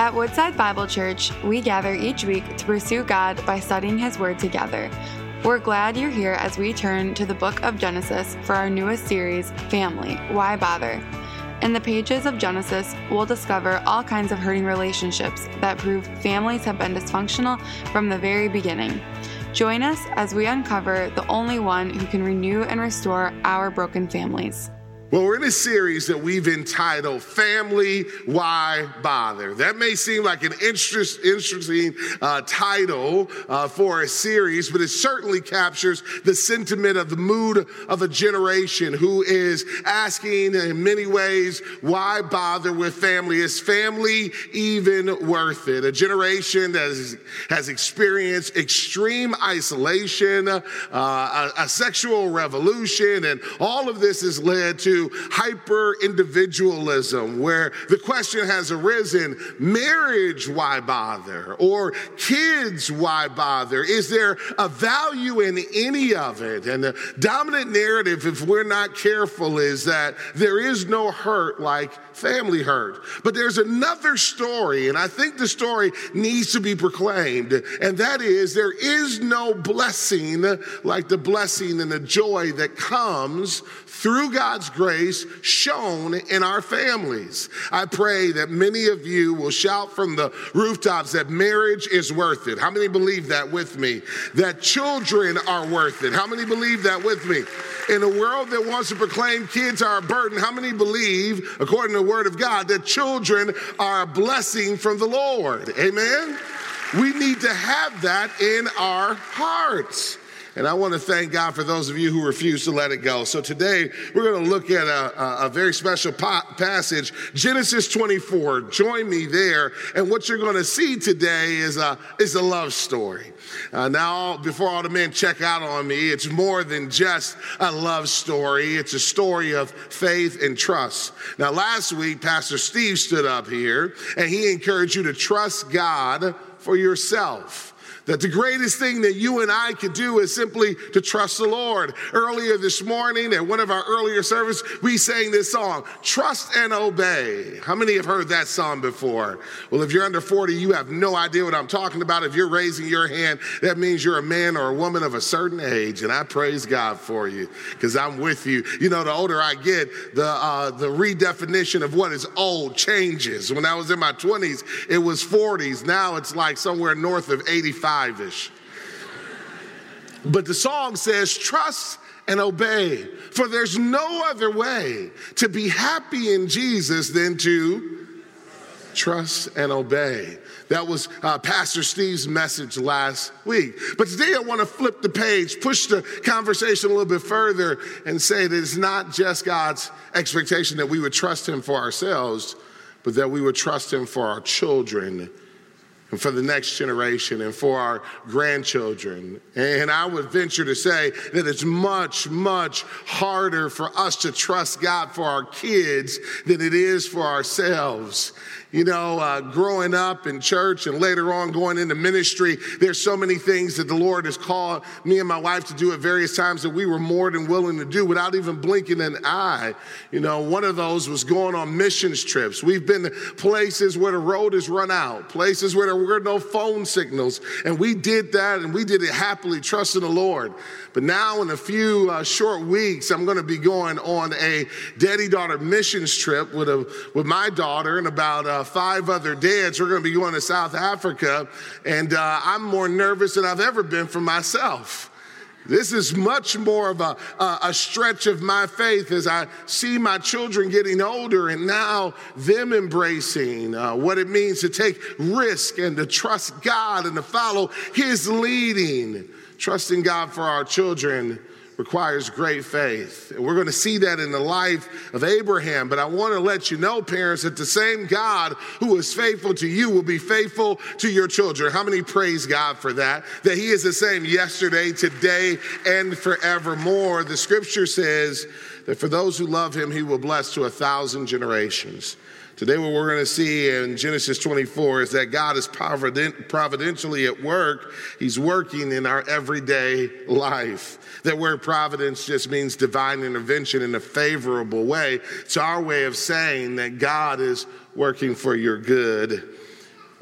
At Woodside Bible Church, we gather each week to pursue God by studying His Word together. We're glad you're here as we turn to the book of Genesis for our newest series, Family Why Bother? In the pages of Genesis, we'll discover all kinds of hurting relationships that prove families have been dysfunctional from the very beginning. Join us as we uncover the only one who can renew and restore our broken families. Well, we're in a series that we've entitled Family Why Bother. That may seem like an interest, interesting uh, title uh, for a series, but it certainly captures the sentiment of the mood of a generation who is asking in many ways, why bother with family? Is family even worth it? A generation that has, experienced extreme isolation, uh, a, a sexual revolution, and all of this has led to hyper individualism, where the question has arisen marriage, why bother? Or kids, why bother? Is there a value in any of it? And the dominant narrative, if we're not careful, is that there is no hurt like family heard. But there's another story, and I think the story needs to be proclaimed, and that is there is no blessing like the blessing and the joy that comes through God's grace shown in our families. I pray that many of you will shout from the rooftops that marriage is worth it. How many believe that with me? That children are worth it. How many believe that with me? In a world that wants to proclaim kids are a burden, how many believe, according to word of God, that children are a blessing from the Lord? Amen? We need to have that in our hearts. And I want to thank God for those of you who refuse to let it go. So today we're going to look at a, a very special passage, Genesis 24. Join me there. And what you're going to see today is a, is a love story. Uh, now, before all the men check out on me, it's more than just a love story. It's a story of faith and trust. Now, last week, Pastor Steve stood up here and he encouraged you to trust God for yourself. That the greatest thing that you and I could do is simply to trust the Lord. Earlier this morning, at one of our earlier service, we sang this song, Trust and Obey. How many have heard that song before? Well, if you're under 40, you have no idea what I'm talking about. If you're raising your hand, that means you're a man or a woman of a certain age. And I praise God for you because I'm with you. You know, the older I get, the, uh, the redefinition of what is old changes. When I was in my 20s, it was 40s. Now it's like somewhere north of 85 five ish. But the song says, trust and obey, for there's no other way to be happy in Jesus than to trust and obey. That was uh, Pastor Steve's message last week. But today I want to flip the page, push the conversation a little bit further, and say that it's not just God's expectation that we would trust Him for ourselves, but that we would trust Him for our children and for the next generation and for our grandchildren. And I would venture to say that it's much, much harder for us to trust God for our kids than it is for ourselves. You know, uh, growing up in church and later on going into ministry, there's so many things that the Lord has called me and my wife to do at various times that we were more than willing to do without even blinking an eye. You know, one of those was going on missions trips. We've been to places where the road has run out, places where there were no phone signals, and we did that and we did it happily, trusting the Lord. But now, in a few uh, short weeks, I'm going to be going on a daddy daughter missions trip with, a, with my daughter and about uh, five other dads. We're going to be going to South Africa, and uh, I'm more nervous than I've ever been for myself. This is much more of a, a, stretch of my faith as I see my children getting older and now them embracing uh, what it means to take risk and to trust God and to follow His leading. Trusting God for our children requires great faith. And we're going to see that in the life of Abraham. But I want to let you know, parents, that the same God who is faithful to you will be faithful to your children. How many praise God for that? That He is the same yesterday, today, and forevermore. The scripture says that for those who love Him, He will bless to a thousand generations. Today, what we're going to see in Genesis 24 is that God is provident, providentially at work. He's working in our everyday life. That word providence just means divine intervention in a favorable way. It's our way of saying that God is working for your good.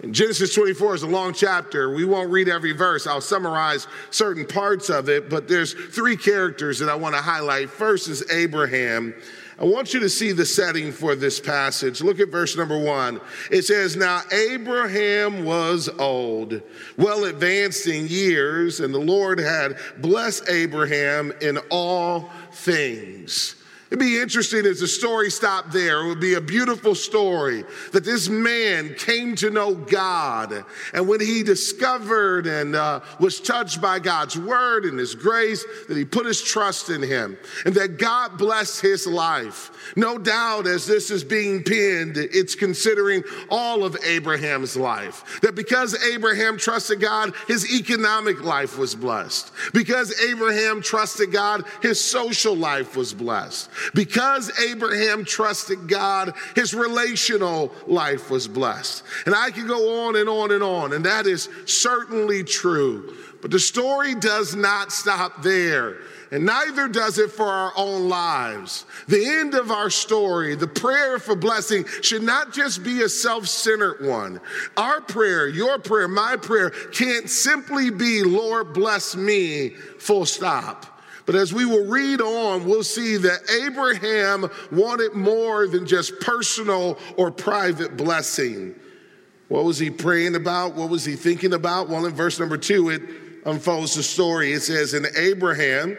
Genesis 24 is a long chapter. We won't read every verse. I'll summarize certain parts of it, but there's three characters that I want to highlight. First is Abraham. I want you to see the setting for this passage. Look at verse number one. It says, Now Abraham was old, well advanced in years, and the Lord had blessed Abraham in all things. It'd be interesting if the story stopped there. It would be a beautiful story that this man came to know God. And when he discovered and uh, was touched by God's word and his grace, that he put his trust in him and that God blessed his life. No doubt, as this is being pinned, it's considering all of Abraham's life. That because Abraham trusted God, his economic life was blessed. Because Abraham trusted God, his social life was blessed. Because Abraham trusted God, his relational life was blessed. And I can go on and on and on, and that is certainly true. But the story does not stop there and neither does it for our own lives. The end of our story, the prayer for blessing, should not just be a self centered one. Our prayer, your prayer, my prayer, can't simply be, Lord, bless me, full stop. But as we will read on, we'll see that Abraham wanted more than just personal or private blessing. What was he praying about? What was he thinking about? Well, in verse number two, it unfolds the story. It says, And Abraham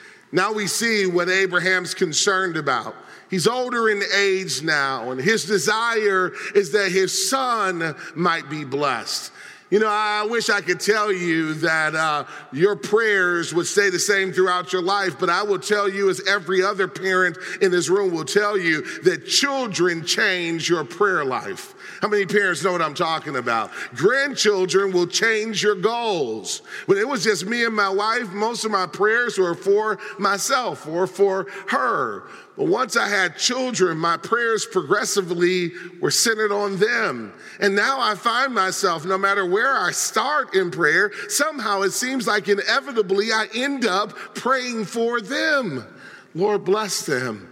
Now we see what Abraham's concerned about. He's older in age now, and his desire is that his son might be blessed. You know, I wish I could tell you that uh, your prayers would stay the same throughout your life, but I will tell you, as every other parent in this room will tell you, that children change your prayer life. How many parents know what I'm talking about? Grandchildren will change your goals. When it was just me and my wife, most of my prayers were for myself or for her. But once I had children, my prayers progressively were centered on them. And now I find myself, no matter where I start in prayer, somehow it seems like inevitably I end up praying for them. Lord, bless them.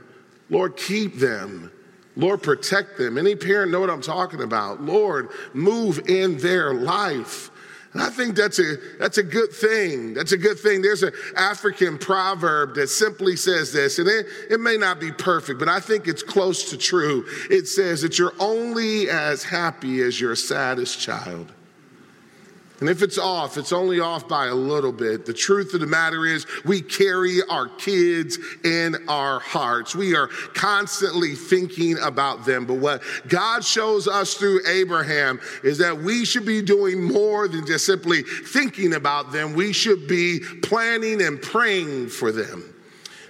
Lord, keep them. Lord, protect them. Any parent know what I'm talking about. Lord, move in their life. And I think that's a, that's a good thing. That's a good thing. There's an African proverb that simply says this, and it, it may not be perfect, but I think it's close to true. It says that you're only as happy as your saddest child. And if it's off, it's only off by a little bit. The truth of the matter is, we carry our kids in our hearts. We are constantly thinking about them. But what God shows us through Abraham is that we should be doing more than just simply thinking about them. We should be planning and praying for them.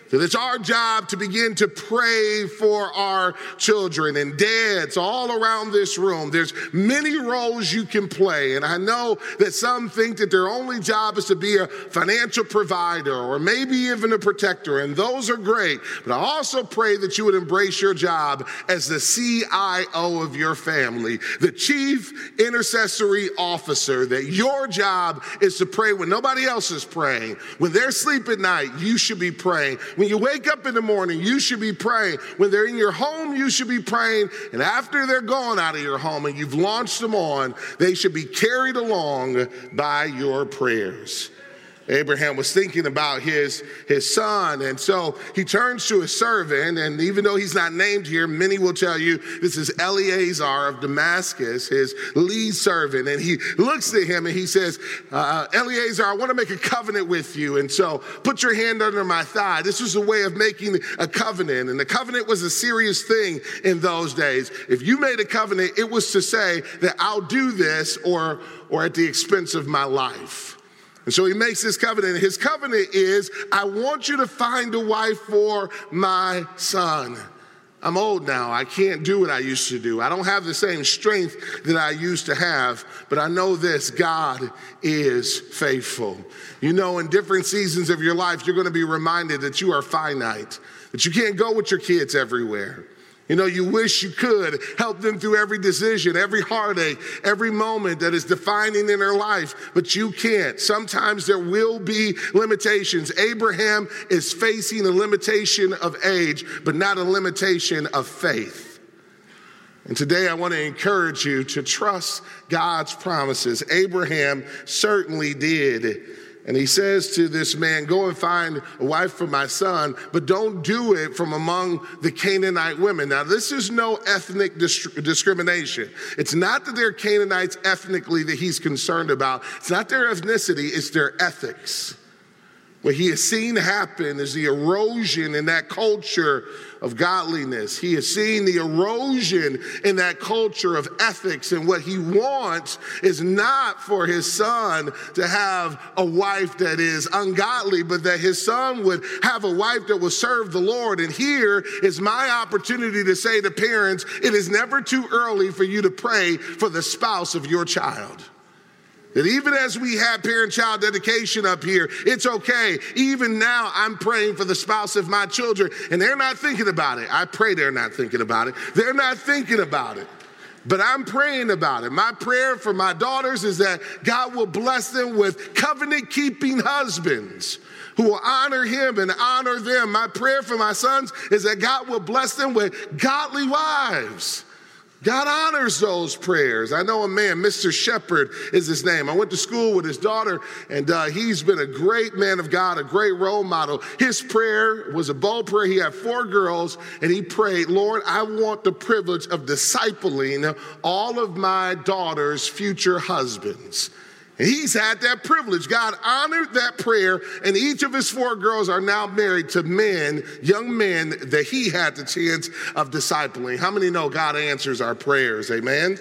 That it's our job to begin to pray for our children and dads all around this room. There's many roles you can play. And I know that some think that their only job is to be a financial provider or maybe even a protector. And those are great. But I also pray that you would embrace your job as the CIO of your family, the chief intercessory officer, that your job is to pray when nobody else is praying. When they're asleep at night, you should be praying. When you wake up in the morning, you should be praying. When they're in your home, you should be praying. And after they're gone out of your home and you've launched them on, they should be carried along by your prayers. Abraham was thinking about his, his son. And so he turns to his servant. And even though he's not named here, many will tell you this is Eleazar of Damascus, his lead servant. And he looks at him and he says, uh, Eleazar, I want to make a covenant with you. And so put your hand under my thigh. This was a way of making a covenant. And the covenant was a serious thing in those days. If you made a covenant, it was to say that I'll do this or, or at the expense of my life. And so he makes this covenant. His covenant is I want you to find a wife for my son. I'm old now. I can't do what I used to do. I don't have the same strength that I used to have, but I know this God is faithful. You know, in different seasons of your life, you're going to be reminded that you are finite, that you can't go with your kids everywhere. You know, you wish you could help them through every decision, every heartache, every moment that is defining in their life, but you can't. Sometimes there will be limitations. Abraham is facing a limitation of age, but not a limitation of faith. And today I want to encourage you to trust God's promises. Abraham certainly did. And he says to this man, Go and find a wife for my son, but don't do it from among the Canaanite women. Now, this is no ethnic discrimination. It's not that they're Canaanites ethnically that he's concerned about, it's not their ethnicity, it's their ethics. What he has seen happen is the erosion in that culture of godliness. He has seen the erosion in that culture of ethics. And what he wants is not for his son to have a wife that is ungodly, but that his son would have a wife that will serve the Lord. And here is my opportunity to say to parents, it is never too early for you to pray for the spouse of your child. That even as we have parent child dedication up here, it's okay. Even now, I'm praying for the spouse of my children, and they're not thinking about it. I pray they're not thinking about it. They're not thinking about it. But I'm praying about it. My prayer for my daughters is that God will bless them with covenant keeping husbands who will honor him and honor them. My prayer for my sons is that God will bless them with godly wives God honors those prayers. I know a man, Mr. Shepherd is his name. I went to school with his daughter, and uh, he's been a great man of God, a great role model. His prayer was a bold prayer. He had four girls, and he prayed, Lord, I want the privilege of discipling all of my daughter's future husbands. He's had that privilege. God honored that prayer, and each of his four girls are now married to men, young men that he had the chance of discipling. How many know God answers our prayers? Amen.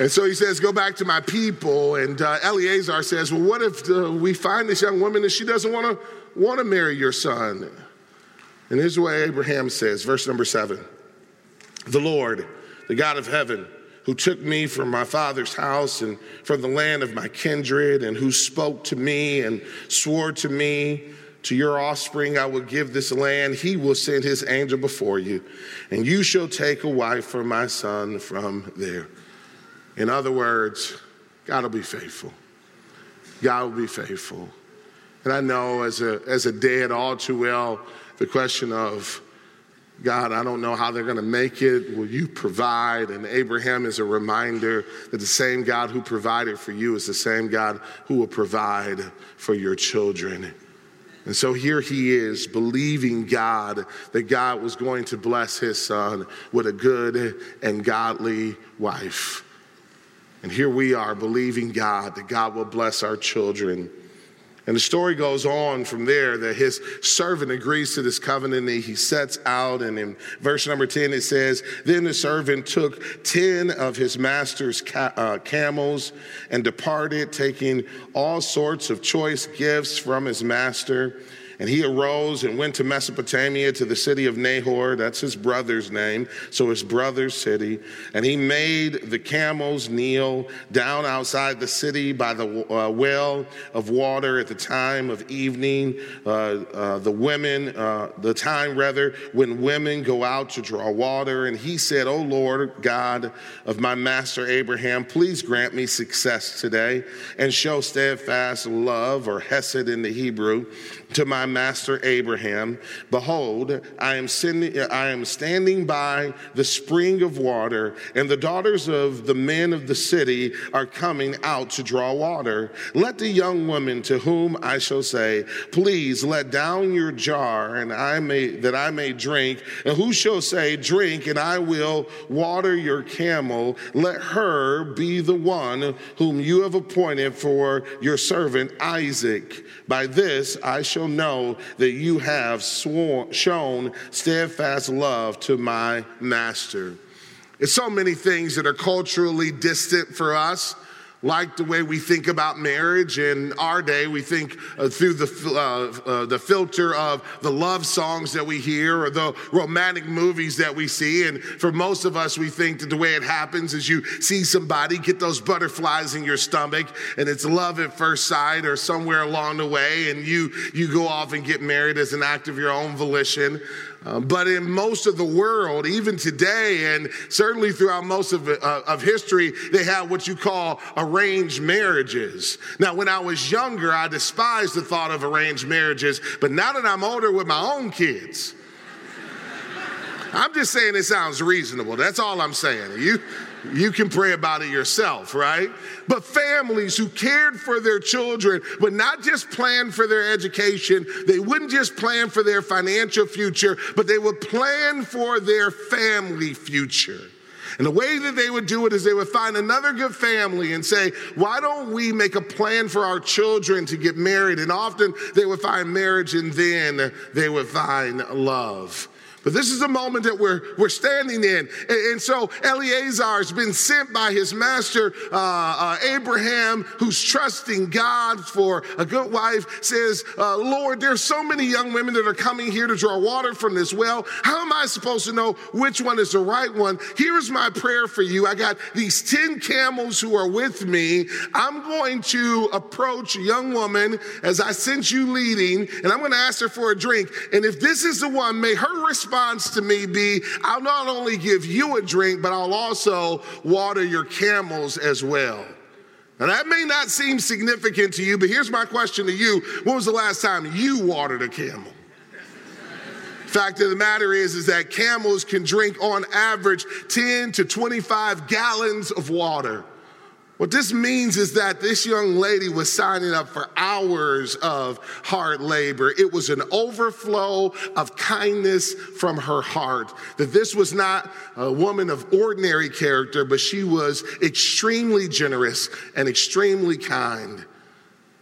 And so he says, Go back to my people. And uh, Eleazar says, Well, what if uh, we find this young woman and she doesn't want to want to marry your son? And here's what Abraham says, verse number seven The Lord, the God of heaven, who took me from my father's house and from the land of my kindred, and who spoke to me and swore to me, To your offspring I will give this land. He will send his angel before you, and you shall take a wife for my son from there. In other words, God will be faithful. God will be faithful. And I know as a, as a dad all too well the question of God, I don't know how they're going to make it. Will you provide? And Abraham is a reminder that the same God who provided for you is the same God who will provide for your children. And so here he is, believing God that God was going to bless his son with a good and godly wife. And here we are, believing God that God will bless our children and the story goes on from there that his servant agrees to this covenant and he sets out. And in verse number 10, it says, Then the servant took 10 of his master's ca- uh, camels and departed, taking all sorts of choice gifts from his master. And he arose and went to Mesopotamia to the city of Nahor. That's his brother's name. So his brother's city. And he made the camels kneel down outside the city by the uh, well of water at the time of evening. Uh, uh, the women, uh, the time rather, when women go out to draw water. And he said, O Lord God of my master Abraham, please grant me success today and show steadfast love or hesed in the Hebrew to my master Abraham, Behold, I am, sending, I am standing by the spring of water, and the daughters of the men of the city are coming out to draw water. Let the young woman to whom I shall say, Please let down your jar, and I may that I may drink. And who shall say, Drink, and I will water your camel? Let her be the one whom you have appointed for your servant Isaac. By this I shall know that you have sworn, shown steadfast love to my master. It's so many things that are culturally distant for us. Like the way we think about marriage. In our day, we think uh, through the, uh, uh, the filter of the love songs that we hear or the romantic movies that we see. And for most of us, we think that the way it happens is you see somebody get those butterflies in your stomach and it's love at first sight or somewhere along the way, and you, you go off and get married as an act of your own volition. Uh, but in most of the world, even today, and certainly throughout most of, uh, of history, they have what you call arranged marriages. Now, when I was younger, I despised the thought of arranged marriages, but now that I'm older with my own kids, I'm just saying it sounds reasonable. That's all I'm saying. You, you can pray about it yourself, right? But families who cared for their children would not just plan for their education, they wouldn't just plan for their financial future, but they would plan for their family future. And the way that they would do it is they would find another good family and say, Why don't we make a plan for our children to get married? And often they would find marriage and then they would find love. But this is the moment that we're, we're standing in. And, and so Eleazar has been sent by his master, uh, uh, Abraham, who's trusting God for a good wife, says, uh, Lord, there's so many young women that are coming here to draw water from this well. How am I supposed to know which one is the right one? Here's my prayer for you. I got these 10 camels who are with me. I'm going to approach a young woman as I sent you leading, and I'm going to ask her for a drink. And if this is the one, may her response response to me be, I'll not only give you a drink, but I'll also water your camels as well. Now, that may not seem significant to you, but here's my question to you When was the last time you watered a camel? Fact of the matter is, is that camels can drink on average 10 to 25 gallons of water. What this means is that this young lady was signing up for hours of hard labor. It was an overflow of kindness from her heart. That this was not a woman of ordinary character, but she was extremely generous and extremely kind.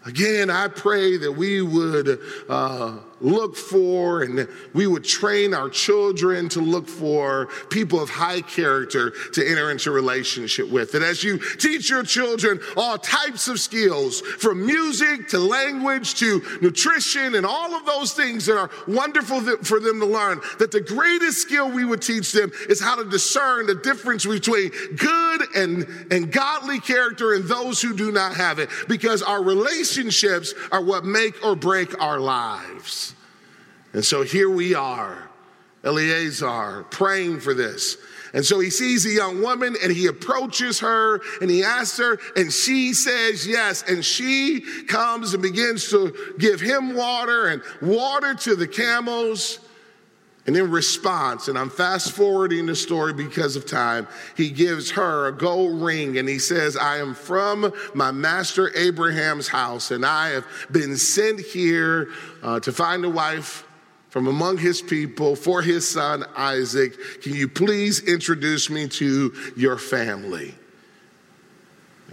Again, I pray that we would uh, look for and we would train our children to look for people of high character to enter into relationship with. That as you teach your children all types of skills, from music to language to nutrition and all of those things that are wonderful for them to learn, that the greatest skill we would teach them is how to discern the difference between good and, and godly character and those who do not have it. Because our relationships are what make or break our lives. And so here we are, Eleazar, praying for this. And so he sees a young woman and he approaches her and he asks her, and she says yes. And she comes and begins to give him water and water to the camels. And in response, and I'm fast forwarding the story because of time, he gives her a gold ring and he says, I am from my master Abraham's house and I have been sent here uh, to find a wife from among his people for his son Isaac. Can you please introduce me to your family?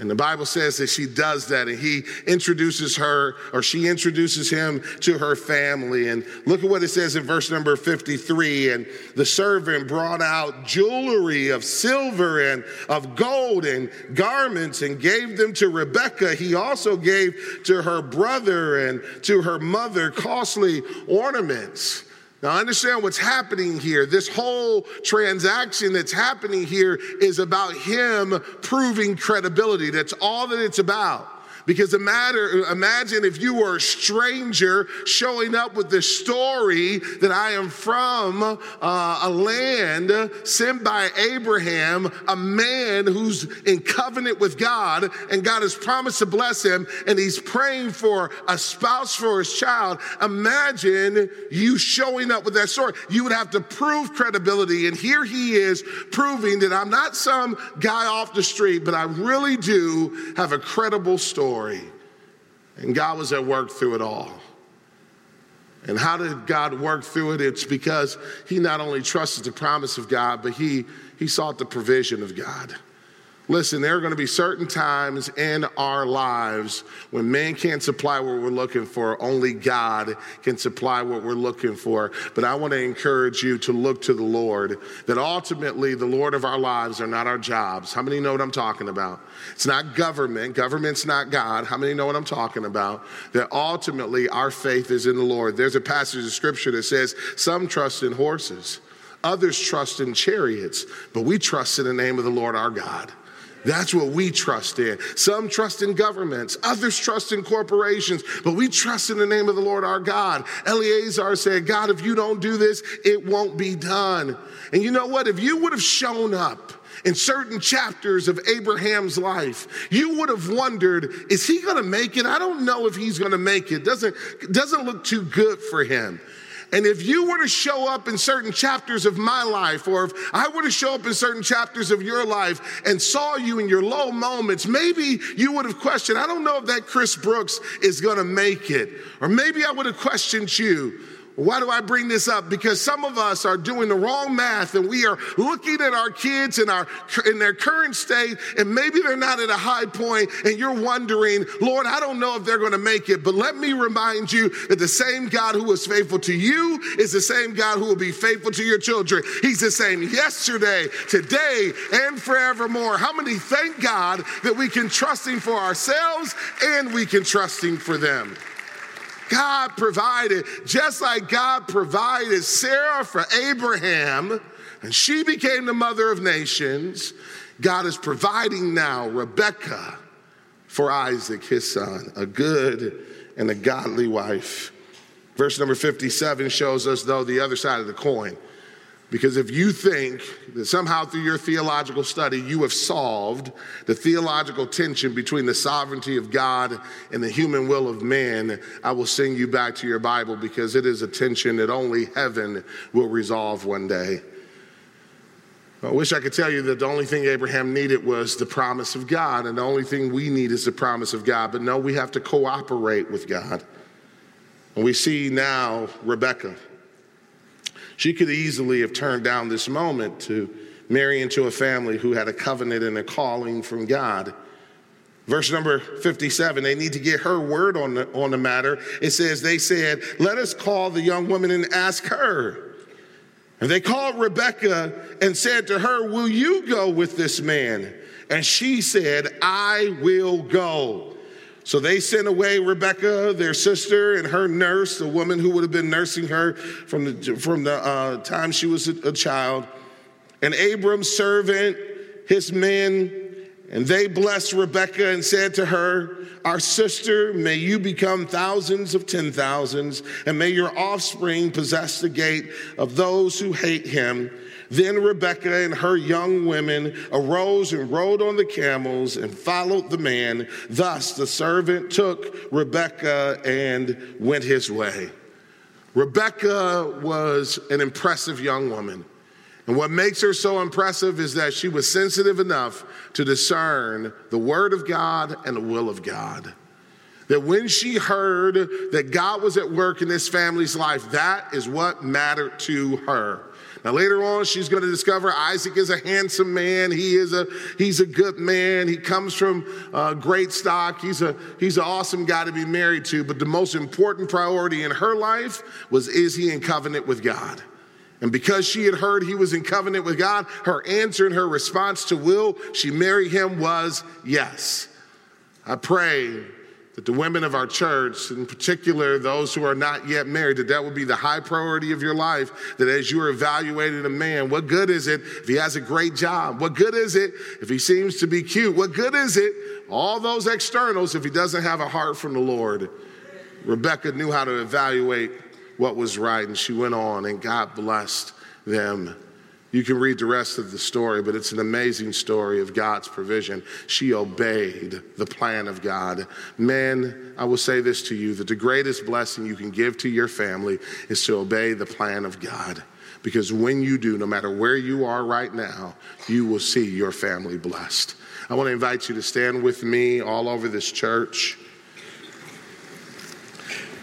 And the Bible says that she does that and he introduces her or she introduces him to her family. And look at what it says in verse number 53. And the servant brought out jewelry of silver and of gold and garments and gave them to Rebekah. He also gave to her brother and to her mother costly ornaments. Now, understand what's happening here. This whole transaction that's happening here is about him proving credibility. That's all that it's about. Because imagine if you were a stranger showing up with the story that I am from uh, a land sent by Abraham, a man who's in covenant with God, and God has promised to bless him, and he's praying for a spouse for his child. Imagine you showing up with that story. You would have to prove credibility, and here he is proving that I'm not some guy off the street, but I really do have a credible story story. And God was at work through it all. And how did God work through it? It's because he not only trusted the promise of God, but he, he sought the provision of God. Listen, there are going to be certain times in our lives when man can't supply what we're looking for. Only God can supply what we're looking for. But I want to encourage you to look to the Lord, that ultimately the Lord of our lives are not our jobs. How many know what I'm talking about? It's not government. Government's not God. How many know what I'm talking about? That ultimately our faith is in the Lord. There's a passage of scripture that says, Some trust in horses, others trust in chariots, but we trust in the name of the Lord our God. That's what we trust in. Some trust in governments, others trust in corporations, but we trust in the name of the Lord our God. Eleazar said, God, if you don't do this, it won't be done. And you know what? If you would have shown up, in certain chapters of Abraham's life, you would have wondered, is he to make it? I don't know if he's to make it. Doesn't doesn't look too good for him. And if you were to show up in certain chapters of my life, or if I were to show up in certain chapters of your life and saw you in your low moments, maybe you would have questioned, I don't know if that Chris Brooks is gonna make it. Or maybe I would have questioned you. Why do I bring this up? Because some of us are doing the wrong math and we are looking at our kids in, our, in their current state and maybe they're not at a high point and you're wondering, Lord, I don't know if they're going to make it. But let me remind you that the same God who was faithful to you is the same God who will be faithful to your children. He's the same yesterday, today, and forevermore. How many thank God that we can trust Him for ourselves and we can trust Him for them? God provided, just like God provided Sarah for Abraham, and she became the mother of nations, God is providing now Rebecca for Isaac, his son, a good and a godly wife. Verse number 57 shows us, though, the other side of the coin. Because if you think that somehow through your theological study you have solved the theological tension between the sovereignty of God and the human will of man, I will send you back to your Bible because it is a tension that only heaven will resolve one day. I wish I could tell you that the only thing Abraham needed was the promise of God, and the only thing we need is the promise of God. But no, we have to cooperate with God. And we see now Rebecca. She could easily have turned down this moment to marry into a family who had a covenant and a calling from God. Verse number 57, they need to get her word on the, on the matter. It says, They said, Let us call the young woman and ask her. And they called Rebecca and said to her, Will you go with this man? And she said, I will go. So they sent away Rebecca, their sister, and her nurse, the woman who would have been nursing her from the, from the uh, time she was a, a child, and Abram's servant, his men, and they blessed Rebecca and said to her, Our sister, may you become thousands of ten thousands, and may your offspring possess the gate of those who hate him. Then Rebekah and her young women arose and rode on the camels and followed the man. Thus the servant took Rebekah and went his way. Rebekah was an impressive young woman. And what makes her so impressive is that she was sensitive enough to discern the word of God and the will of God. That when she heard that God was at work in this family's life, that is what mattered to her. Now later on, she's going to discover Isaac is a handsome man. He is a he's a good man. He comes from uh, great stock. He's a he's an awesome guy to be married to. But the most important priority in her life was is he in covenant with God? And because she had heard he was in covenant with God, her answer and her response to will she marry him was yes. I pray that the women of our church, in particular those who are not yet married, that that would be the high priority of your life. That as you are evaluating a man, what good is it if he has a great job? What good is it if he seems to be cute? What good is it, all those externals, if he doesn't have a heart from the Lord? Rebecca knew how to evaluate what was right, and she went on, and God blessed them you can read the rest of the story, but it's an amazing story of God's provision. She obeyed the plan of God. Man, I will say this to you that the greatest blessing you can give to your family is to obey the plan of God. Because when you do, no matter where you are right now, you will see your family blessed. I want to invite you to stand with me all over this church.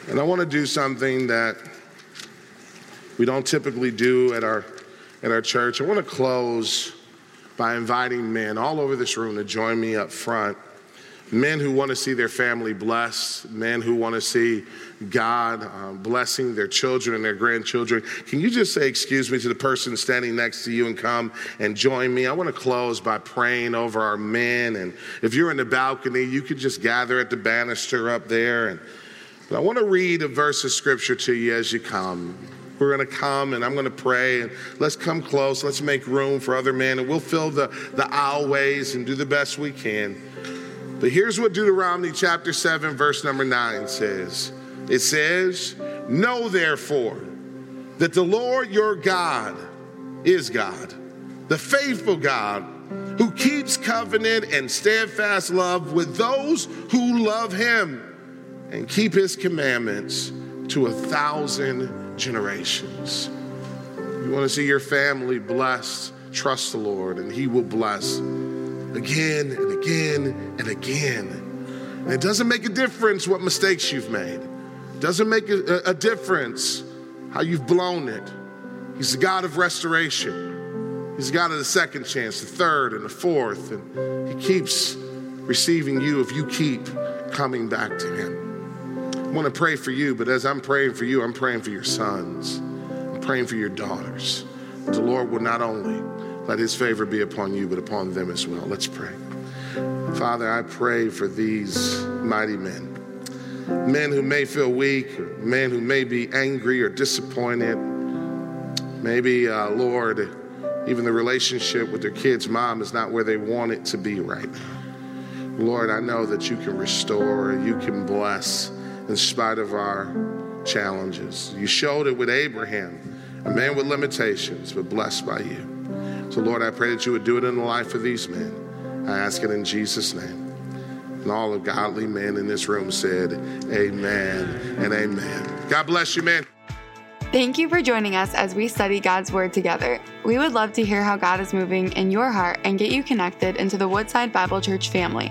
And I want to do something that we don't typically do at our at our church. I want to close by inviting men all over this room to join me up front. Men who want to see their family blessed, men who want to see God um, blessing their children and their grandchildren. Can you just say, Excuse me, to the person standing next to you and come and join me? I want to close by praying over our men. And if you're in the balcony, you could just gather at the banister up there. And but I want to read a verse of scripture to you as you come. We're going to come and I'm going to pray and let's come close. Let's make room for other men and we'll fill the, the aisleways and do the best we can. But here's what Deuteronomy chapter 7, verse number 9 says it says, Know therefore that the Lord your God is God, the faithful God who keeps covenant and steadfast love with those who love him and keep his commandments to a thousand generations. You want to see your family blessed? Trust the Lord, and he will bless again and again and again. And it doesn't make a difference what mistakes you've made. It doesn't make a, a difference how you've blown it. He's the God of restoration. He's the God of the second chance, the third, and the fourth. And He keeps receiving you if you keep coming back to Him. I want to pray for you, but as I'm praying for you, I'm praying for your sons. I'm praying for your daughters. The Lord will not only let his favor be upon you, but upon them as well. Let's pray. Father, I pray for these mighty men. Men who may feel weak, or men who may be angry or disappointed. Maybe, uh, Lord, even the relationship with their kids' mom is not where they want it to be right now. Lord, I know that you can restore, you can bless in spite of our challenges. You showed it with Abraham, a man with limitations, but blessed by you. So, Lord, I pray that you would do it in the life of these men. I ask it in Jesus' name. And all the godly men in this room said, Amen and amen. God bless you, man. Thank you for joining us as we study God's Word together. We would love to hear how God is moving in your heart and get you connected into the Woodside Bible Church family.